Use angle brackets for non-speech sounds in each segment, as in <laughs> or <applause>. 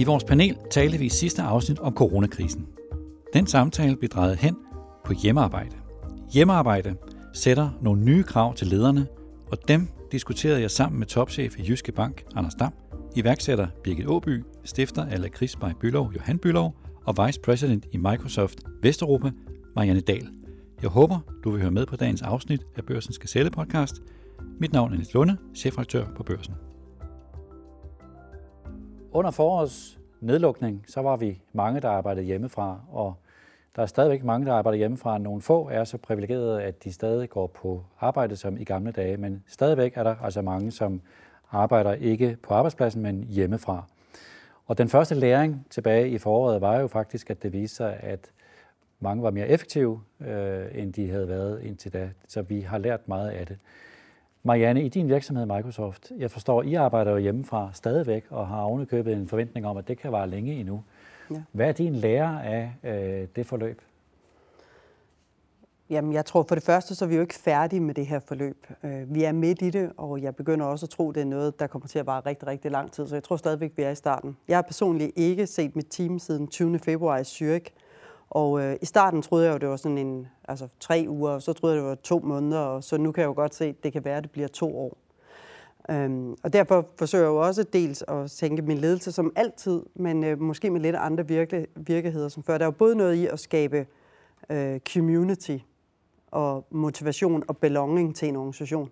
I vores panel talte vi i sidste afsnit om coronakrisen. Den samtale blev drejet hen på hjemmearbejde. Hjemmearbejde sætter nogle nye krav til lederne, og dem diskuterede jeg sammen med topchef i Jyske Bank, Anders Dam, iværksætter Birgit Åby, stifter af Lakrids by Bylov, Johan Bylov, og vice president i Microsoft Vesteuropa, Marianne Dahl. Jeg håber, du vil høre med på dagens afsnit af Børsens Gazelle podcast. Mit navn er Niels Lunde, chefredaktør på Børsen. Under forårets nedlukning, så var vi mange, der arbejdede hjemmefra, og der er stadigvæk mange, der arbejder hjemmefra. Nogle få er så privilegerede, at de stadig går på arbejde som i gamle dage, men stadigvæk er der altså mange, som arbejder ikke på arbejdspladsen, men hjemmefra. Og den første læring tilbage i foråret var jo faktisk, at det viste sig, at mange var mere effektive, øh, end de havde været indtil da. Så vi har lært meget af det. Marianne, i din virksomhed Microsoft, jeg forstår, I arbejder jo hjemmefra stadigvæk og har ovenikøbet en forventning om, at det kan vare længe endnu. Ja. Hvad er din lære af øh, det forløb? Jamen, jeg tror for det første, så er vi jo ikke færdige med det her forløb. Øh, vi er midt i det, og jeg begynder også at tro, at det er noget, der kommer til at vare rigtig, rigtig lang tid. Så jeg tror stadigvæk, vi er i starten. Jeg har personligt ikke set mit team siden 20. februar i Zürich. Og øh, i starten troede jeg jo, det var sådan en, altså tre uger, og så troede jeg, det var to måneder, og så nu kan jeg jo godt se, at det kan være, at det bliver to år. Øhm, og derfor forsøger jeg jo også dels at tænke min ledelse som altid, men øh, måske med lidt andre virke, virkeligheder som før. Der er jo både noget i at skabe øh, community og motivation og belonging til en organisation.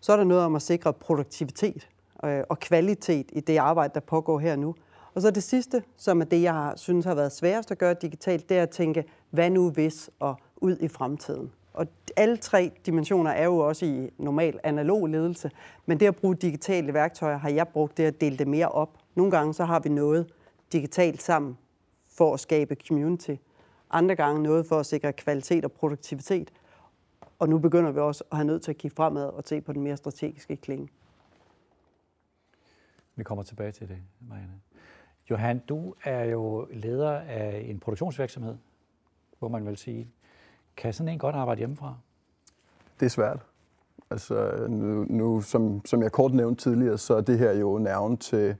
Så er der noget om at sikre produktivitet øh, og kvalitet i det arbejde, der pågår her nu. Og så det sidste, som er det, jeg har, synes har været sværest at gøre digitalt, det er at tænke, hvad nu hvis og ud i fremtiden. Og alle tre dimensioner er jo også i normal analog ledelse, men det at bruge digitale værktøjer har jeg brugt det at dele det mere op. Nogle gange så har vi noget digitalt sammen for at skabe community. Andre gange noget for at sikre kvalitet og produktivitet. Og nu begynder vi også at have nødt til at kigge fremad og se på den mere strategiske klinge. Vi kommer tilbage til det, Marianne. Johan, du er jo leder af en produktionsvirksomhed, hvor man vil sige. Kan sådan en godt arbejde hjemmefra? Det er svært. Altså, nu, nu som, som jeg kort nævnte tidligere, så er det her jo nerven til,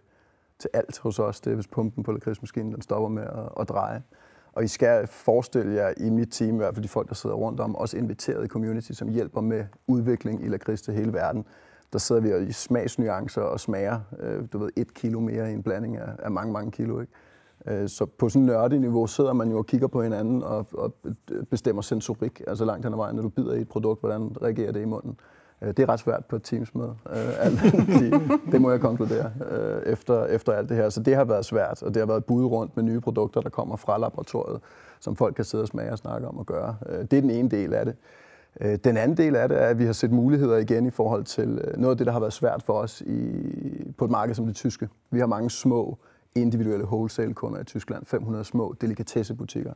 til alt hos os. Det er, hvis pumpen på lakridsmaskinen den stopper med at, at dreje. Og I skal forestille jer i mit team, i hvert fald de folk, der sidder rundt om, også inviteret i community, som hjælper med udvikling i lakrids til hele verden der sidder vi i smagsnuancer og smager, øh, du ved, et kilo mere i en blanding af, af mange, mange kilo. Ikke? Øh, så på sådan et nørdig niveau sidder man jo og kigger på hinanden og, og bestemmer sensorik, altså langt hen ad vejen, når du bider i et produkt, hvordan reagerer det i munden. Øh, det er ret svært på et Teams-møde, øh, <laughs> det må jeg konkludere øh, efter, efter alt det her. Så det har været svært, og det har været bud rundt med nye produkter, der kommer fra laboratoriet, som folk kan sidde og smage og snakke om at gøre. Det er den ene del af det. Øh, den anden del af det er, at vi har set muligheder igen i forhold til øh, noget af det, der har været svært for os i, på et marked som det tyske. Vi har mange små individuelle wholesale-kunder i Tyskland, 500 små delikatessebutikker.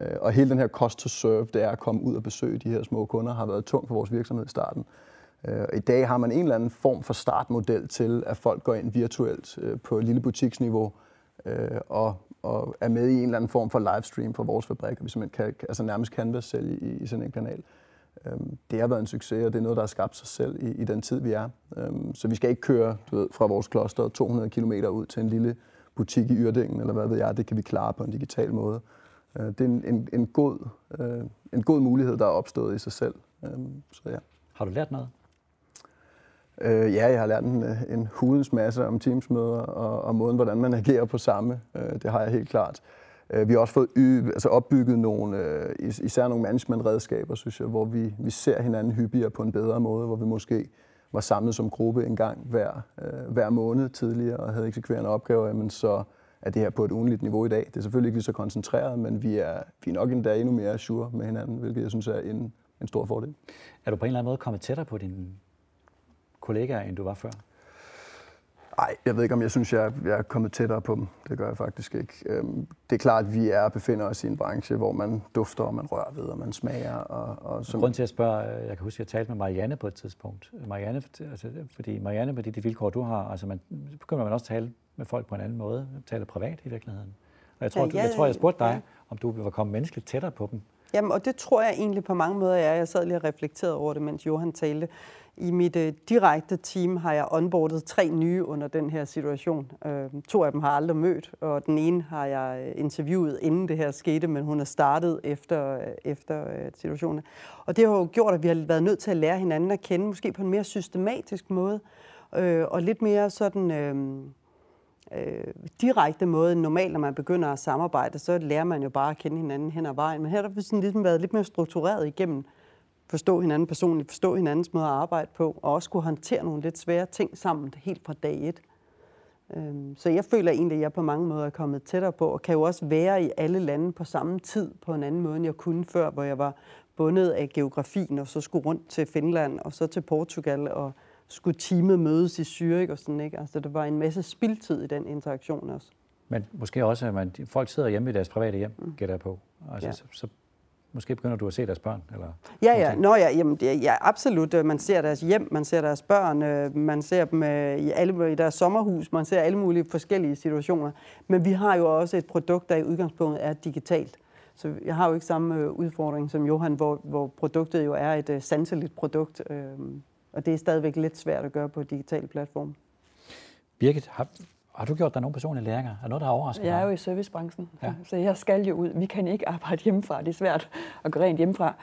Øh, og hele den her cost to serve, det er at komme ud og besøge de her små kunder, har været tungt for vores virksomhed i starten. I dag har man en eller anden form for startmodel til, at folk går ind virtuelt på et lille butiksniveau og, og er med i en eller anden form for livestream fra vores fabrik, og vi simpelthen kan, altså nærmest canvas sælge i, i sådan en kanal. Øhm, det har været en succes, og det er noget, der har skabt sig selv i, i den tid, vi er. Øhm, så vi skal ikke køre du ved, fra vores kloster 200 km ud til en lille butik i Yrdingen, eller hvad ved jeg. Det kan vi klare på en digital måde. Øh, det er en, en, en, god, øh, en god mulighed, der er opstået i sig selv. Øhm, så ja. Har du lært noget? Øh, ja, jeg har lært en, en hulens masse om teamsmøder og, og måden, hvordan man agerer på samme. det har jeg helt klart. Øh, vi har også fået y- altså opbygget nogle, øh, især nogle managementredskaber, synes jeg, hvor vi, vi ser hinanden hyppigere på en bedre måde, hvor vi måske var samlet som gruppe en gang hver, øh, hver måned tidligere og havde eksekverende opgaver, men så er det her på et ugenligt niveau i dag. Det er selvfølgelig ikke lige så koncentreret, men vi er, vi er nok endda endnu mere sure med hinanden, hvilket jeg synes er en, en stor fordel. Er du på en eller anden måde kommet tættere på dine kollegaer, end du var før? Nej, jeg ved ikke, om jeg synes, jeg, jeg er kommet tættere på dem. Det gør jeg faktisk ikke. Øhm, det er klart, at vi er befinder os i en branche, hvor man dufter, og man rører ved, og man smager. Og, og som... Grunden til at spørge, øh, jeg kan huske, at jeg talte med Marianne på et tidspunkt. Marianne, altså, fordi Marianne, med de, de vilkår, du har, altså man, begynder man også at tale med folk på en anden måde. Tale privat i virkeligheden. Og jeg tror, ja, ja, du, jeg, tror, jeg spurgte dig, ja. om du var kommet menneskeligt tættere på dem. Jamen, og det tror jeg egentlig på mange måder er. Jeg sad lige og reflekterede over det, mens Johan talte. I mit øh, direkte team har jeg onboardet tre nye under den her situation. Øh, to af dem har jeg aldrig mødt, og den ene har jeg øh, interviewet inden det her skete, men hun er startet efter, øh, efter øh, situationen. Og det har jo gjort, at vi har været nødt til at lære hinanden at kende, måske på en mere systematisk måde, øh, og lidt mere sådan... Øh, øh, direkte måde end normalt, når man begynder at samarbejde, så lærer man jo bare at kende hinanden hen ad vejen. Men her har vi sådan ligesom været lidt mere struktureret igennem forstå hinanden personligt, forstå hinandens måde at arbejde på, og også kunne håndtere nogle lidt svære ting sammen helt fra dag et. Øhm, så jeg føler egentlig, at jeg på mange måder er kommet tættere på, og kan jo også være i alle lande på samme tid, på en anden måde, end jeg kunne før, hvor jeg var bundet af geografien, og så skulle rundt til Finland, og så til Portugal, og skulle teamet mødes i Zürich og sådan, ikke? Altså, der var en masse spildtid i den interaktion også. Men måske også, at man, folk sidder hjemme i deres private hjem, mm. gætter jeg på. Altså, ja. så, så måske begynder du at se deres børn? Eller ja, ja. Nå, ja, jamen, det, ja, absolut. Man ser deres hjem, man ser deres børn, øh, man ser dem øh, i, alle, i deres sommerhus, man ser alle mulige forskellige situationer. Men vi har jo også et produkt, der i udgangspunktet er digitalt. Så jeg har jo ikke samme øh, udfordring som Johan, hvor, hvor produktet jo er et sanseligt produkt. Og det er stadigvæk lidt svært at gøre på digitale platforme. Birgit, har, har du gjort dig nogle personlige læringer? Er noget, der har overrasket dig? Jeg er jo i servicebranchen, ja. så jeg skal jo ud. Vi kan ikke arbejde hjemmefra. Det er svært at gå rent hjemmefra.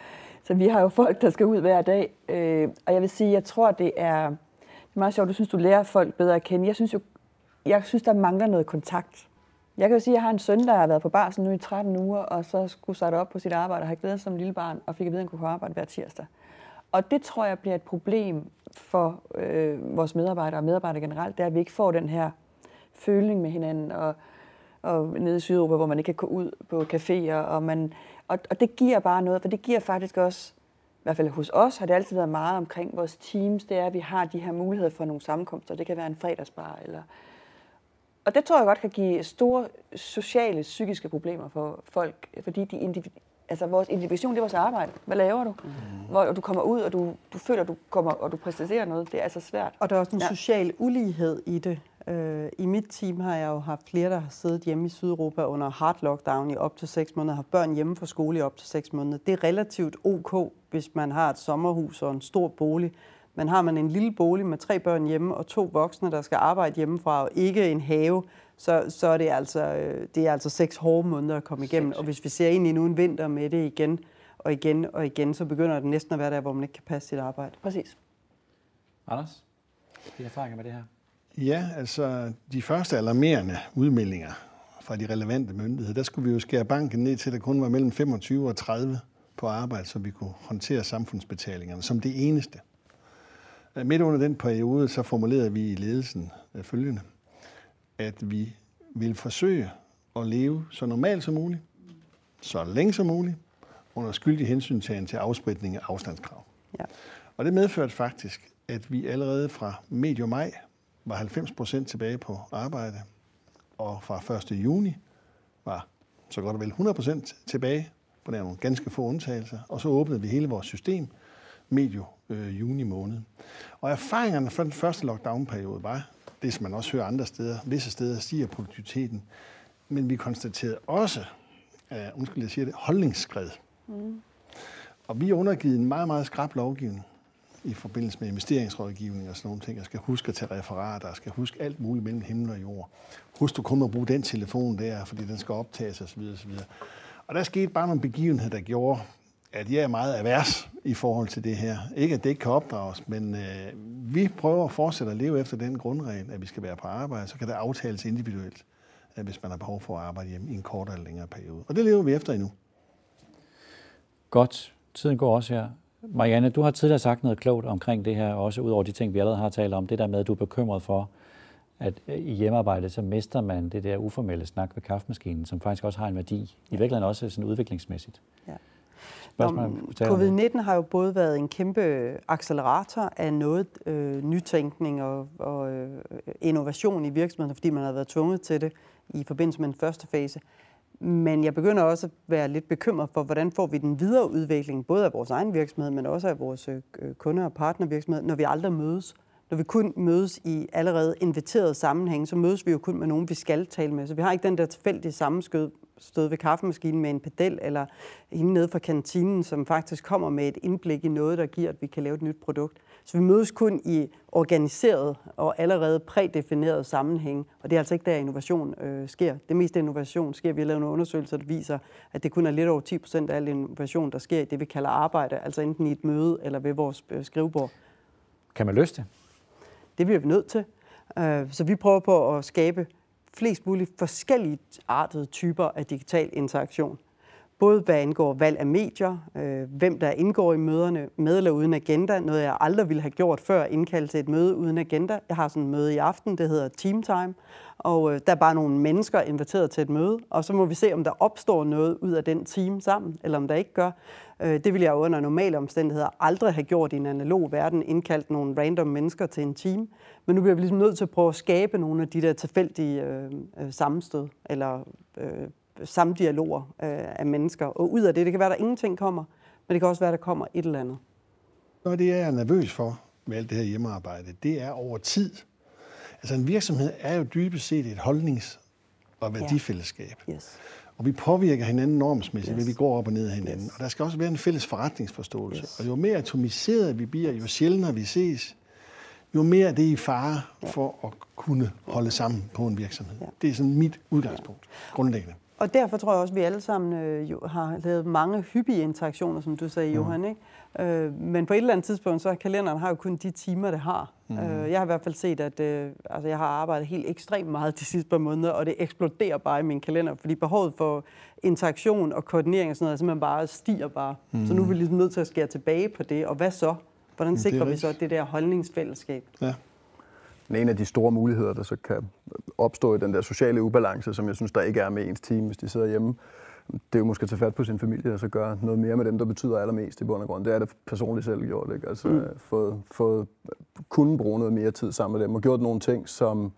Så vi har jo folk, der skal ud hver dag. Øh, og jeg vil sige, jeg tror, det er, det er meget sjovt. Du synes, du lærer folk bedre at kende. Jeg synes jo, jeg synes, der mangler noget kontakt. Jeg kan jo sige, at jeg har en søn, der har været på barsel nu i 13 uger, og så skulle starte op på sit arbejde og har glædet sig som lille barn, og fik at vide, at han kunne arbejde hver tirsdag. Og det tror jeg bliver et problem for øh, vores medarbejdere og medarbejdere generelt, det er, at vi ikke får den her føling med hinanden, og, og nede i Sydeuropa, hvor man ikke kan gå ud på caféer, og, man, og, og det giver bare noget, for det giver faktisk også, i hvert fald hos os, har det altid været meget omkring vores teams, det er, at vi har de her muligheder for nogle sammenkomster. Det kan være en fredagsbar, eller... Og det tror jeg godt kan give store sociale, psykiske problemer for folk, fordi de altså vores individuation, det er vores arbejde. Hvad laver du? Mm. Hvor du kommer ud, og du, du føler, du kommer, og du præsterer noget. Det er altså svært. Og der er også en ja. social ulighed i det. Øh, I mit team har jeg jo haft flere, der har siddet hjemme i Sydeuropa under hard lockdown i op til 6 måneder, har børn hjemme fra skole i op til 6 måneder. Det er relativt ok, hvis man har et sommerhus og en stor bolig. Men har man en lille bolig med tre børn hjemme og to voksne, der skal arbejde hjemmefra, og ikke en have, så, så er det altså, øh, det er altså seks hårde måneder at komme igennem. Og hvis vi ser ind i nu en vinter med det igen og igen og igen, så begynder det næsten at være der, hvor man ikke kan passe sit arbejde. Præcis. Anders, dine erfaringer med det her? Ja, altså de første alarmerende udmeldinger fra de relevante myndigheder, der skulle vi jo skære banken ned til, at der kun var mellem 25 og 30 på arbejde, så vi kunne håndtere samfundsbetalingerne som det eneste. Midt under den periode, så formulerede vi i ledelsen øh, følgende, at vi vil forsøge at leve så normalt som muligt, så længe som muligt, under skyldig hensyntagen til afspritning af afstandskrav. Ja. Og det medførte faktisk, at vi allerede fra medio maj var 90 procent tilbage på arbejde, og fra 1. juni var så godt og vel 100 procent tilbage, på der nogle ganske få undtagelser, og så åbnede vi hele vores system medio øh, juni måned. Og erfaringerne fra den første lockdown-periode var, det som man også hører andre steder, visse steder stiger produktiviteten, men vi konstaterede også, uh, undskyld, jeg siger det, holdningsskred. Mm. Og vi er undergivet en meget, meget skrab lovgivning i forbindelse med investeringsrådgivning og sådan nogle ting. Jeg skal huske at tage referater, jeg skal huske alt muligt mellem himmel og jord. Husk, du kun at bruge den telefon der, fordi den skal optages osv. osv. Og der skete bare nogle begivenheder, der gjorde, at jeg er meget avers i forhold til det her. Ikke at det ikke kan opdrages, men øh, vi prøver at fortsætte at leve efter den grundregel, at vi skal være på arbejde, så kan det aftales individuelt, at hvis man har behov for at arbejde hjemme i en kortere eller længere periode. Og det lever vi efter endnu. Godt. Tiden går også her. Marianne, du har tidligere sagt noget klogt omkring det her, også ud over de ting, vi allerede har talt om. Det der med, at du er bekymret for, at i hjemmearbejde, så mister man det der uformelle snak ved kaffemaskinen, som faktisk også har en værdi. I virkeligheden også sådan udviklingsmæssigt. Ja. Covid-19 har jo både været en kæmpe accelerator af noget øh, nytænkning og, og øh, innovation i virksomheden, fordi man har været tvunget til det i forbindelse med den første fase. Men jeg begynder også at være lidt bekymret for, hvordan får vi den videre udvikling, både af vores egen virksomhed, men også af vores øh, kunder- og partnervirksomhed, når vi aldrig mødes. Når vi kun mødes i allerede inviterede sammenhæng, så mødes vi jo kun med nogen, vi skal tale med. Så vi har ikke den der tilfældige sammenskød stået ved kaffemaskinen med en pedel, eller hende nede fra kantinen, som faktisk kommer med et indblik i noget, der giver, at vi kan lave et nyt produkt. Så vi mødes kun i organiseret og allerede prædefineret sammenhæng, og det er altså ikke der, innovation øh, sker. Det meste innovation sker, vi har lavet nogle undersøgelser, der viser, at det kun er lidt over 10 procent af al innovation, der sker i det, vi kalder arbejde, altså enten i et møde eller ved vores øh, skrivebord. Kan man løse det? Det bliver vi nødt til. Øh, så vi prøver på at skabe flest mulige forskellige artede typer af digital interaktion. Både hvad angår valg af medier, øh, hvem der indgår i møderne, med eller uden agenda, noget jeg aldrig ville have gjort før, indkaldt til et møde uden agenda. Jeg har sådan et møde i aften, det hedder Team Time, og øh, der er bare nogle mennesker inviteret til et møde, og så må vi se, om der opstår noget ud af den team sammen, eller om der ikke gør. Øh, det ville jeg under normale omstændigheder aldrig have gjort i en analog verden, indkaldt nogle random mennesker til en team. Men nu bliver vi ligesom nødt til at prøve at skabe nogle af de der tilfældige øh, øh, sammenstød, eller øh, samdialoger øh, af mennesker. Og ud af det, det kan være, at der ingenting kommer, men det kan også være, at der kommer et eller andet. Noget det, jeg er nervøs for med alt det her hjemmearbejde, det er over tid. Altså en virksomhed er jo dybest set et holdnings- og værdifællesskab. Ja. Yes. Og vi påvirker hinanden normsmæssigt, yes. ved vi går op og ned af hinanden. Yes. Og der skal også være en fælles forretningsforståelse. Yes. Og jo mere atomiseret vi bliver, jo sjældnere vi ses, jo mere er det i fare ja. for at kunne holde sammen på en virksomhed. Ja. Det er sådan mit udgangspunkt, grundlæggende. Og derfor tror jeg også, at vi alle sammen øh, jo, har lavet mange hyppige interaktioner, som du sagde, mm. Johan. Ikke? Øh, men på et eller andet tidspunkt, så kalenderen har jo kun de timer, det har. Mm. Øh, jeg har i hvert fald set, at øh, altså, jeg har arbejdet helt ekstremt meget de sidste par måneder, og det eksploderer bare i min kalender, fordi behovet for interaktion og koordinering og sådan noget, simpelthen bare stiger bare. Mm. Så nu er vi ligesom nødt til at skære tilbage på det, og hvad så? Hvordan sikrer vi så det der holdningsfællesskab? Ja. En af de store muligheder, der så kan opstå i den der sociale ubalance, som jeg synes, der ikke er med ens team, hvis de sidder hjemme, det er jo måske at tage fat på sin familie og så gøre noget mere med dem, der betyder allermest i bund og grund. Det er det personligt selv gjort. Ikke? Altså, mm. fået, fået, kunne bruge noget mere tid sammen med dem og gjort nogle ting, som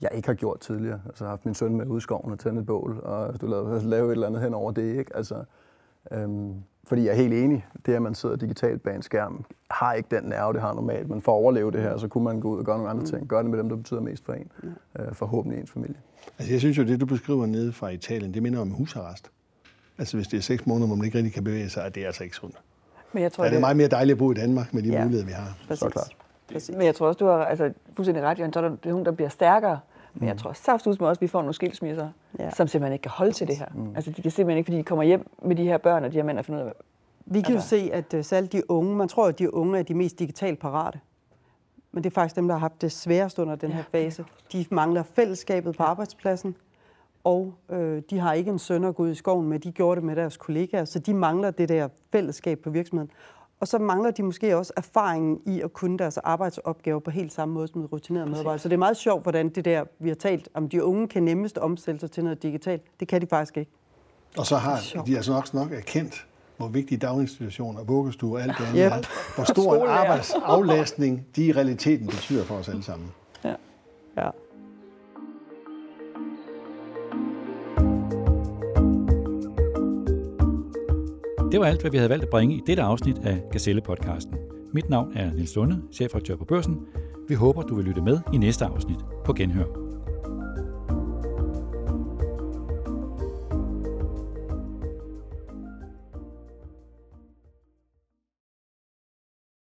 jeg ikke har gjort tidligere. Altså, jeg har haft min søn med ud i skoven og tændt et bål, og du lavede, <laughs> lave et eller andet hen over det. Ikke? Altså, øhm, fordi jeg er helt enig, det at man sidder digitalt bag en skærm, har ikke den nerve, det har normalt. Men for at overleve det her, så kunne man gå ud og gøre nogle andre ting. Gøre det med dem, der betyder mest for en. Øh, forhåbentlig ens familie. Altså jeg synes jo, det du beskriver nede fra Italien, det minder om husarrest. Altså hvis det er seks måneder, hvor man ikke rigtig kan bevæge sig, er det altså ikke sundt. Men jeg tror, ja, det er meget mere dejligt at bo i Danmark med de ja, muligheder, vi har. Præcis. Så klart. Præcis. Men jeg tror også, du har altså, fuldstændig ret, Jørgen. Så er det nogen, der bliver stærkere. Men jeg mm. tror saft ud med også, at vi får nogle skilsmisser, ja. som simpelthen ikke kan holde til det her. Mm. Altså, de kan simpelthen ikke, fordi de kommer hjem med de her børn, og de her mænd og finder ud af, vi kan altså. jo se, at uh, selv de unge, man tror, at de unge er de mest digitalt parate. Men det er faktisk dem, der har haft det sværest under den her fase. De mangler fællesskabet på arbejdspladsen, og øh, de har ikke en søn at gå ud i skoven med. De gjorde det med deres kollegaer, så de mangler det der fællesskab på virksomheden. Og så mangler de måske også erfaringen i at kunne deres arbejdsopgaver på helt samme måde som rutinerede medarbejdere. Så det er meget sjovt, hvordan det der, vi har talt om, de unge kan nemmest omstille sig til noget digitalt. Det kan de faktisk ikke. Og så har de altså nok, nok erkendt, hvor vigtige daginstitutioner, vuggestuer og alt det andet yep. er. Hvor stor en arbejdsaflastning de i realiteten betyder for os alle sammen. Ja. ja. Det var alt, hvad vi havde valgt at bringe i dette afsnit af Gazelle-podcasten. Mit navn er Nils Lunde, chefredaktør på Børsen. Vi håber, du vil lytte med i næste afsnit på Genhør.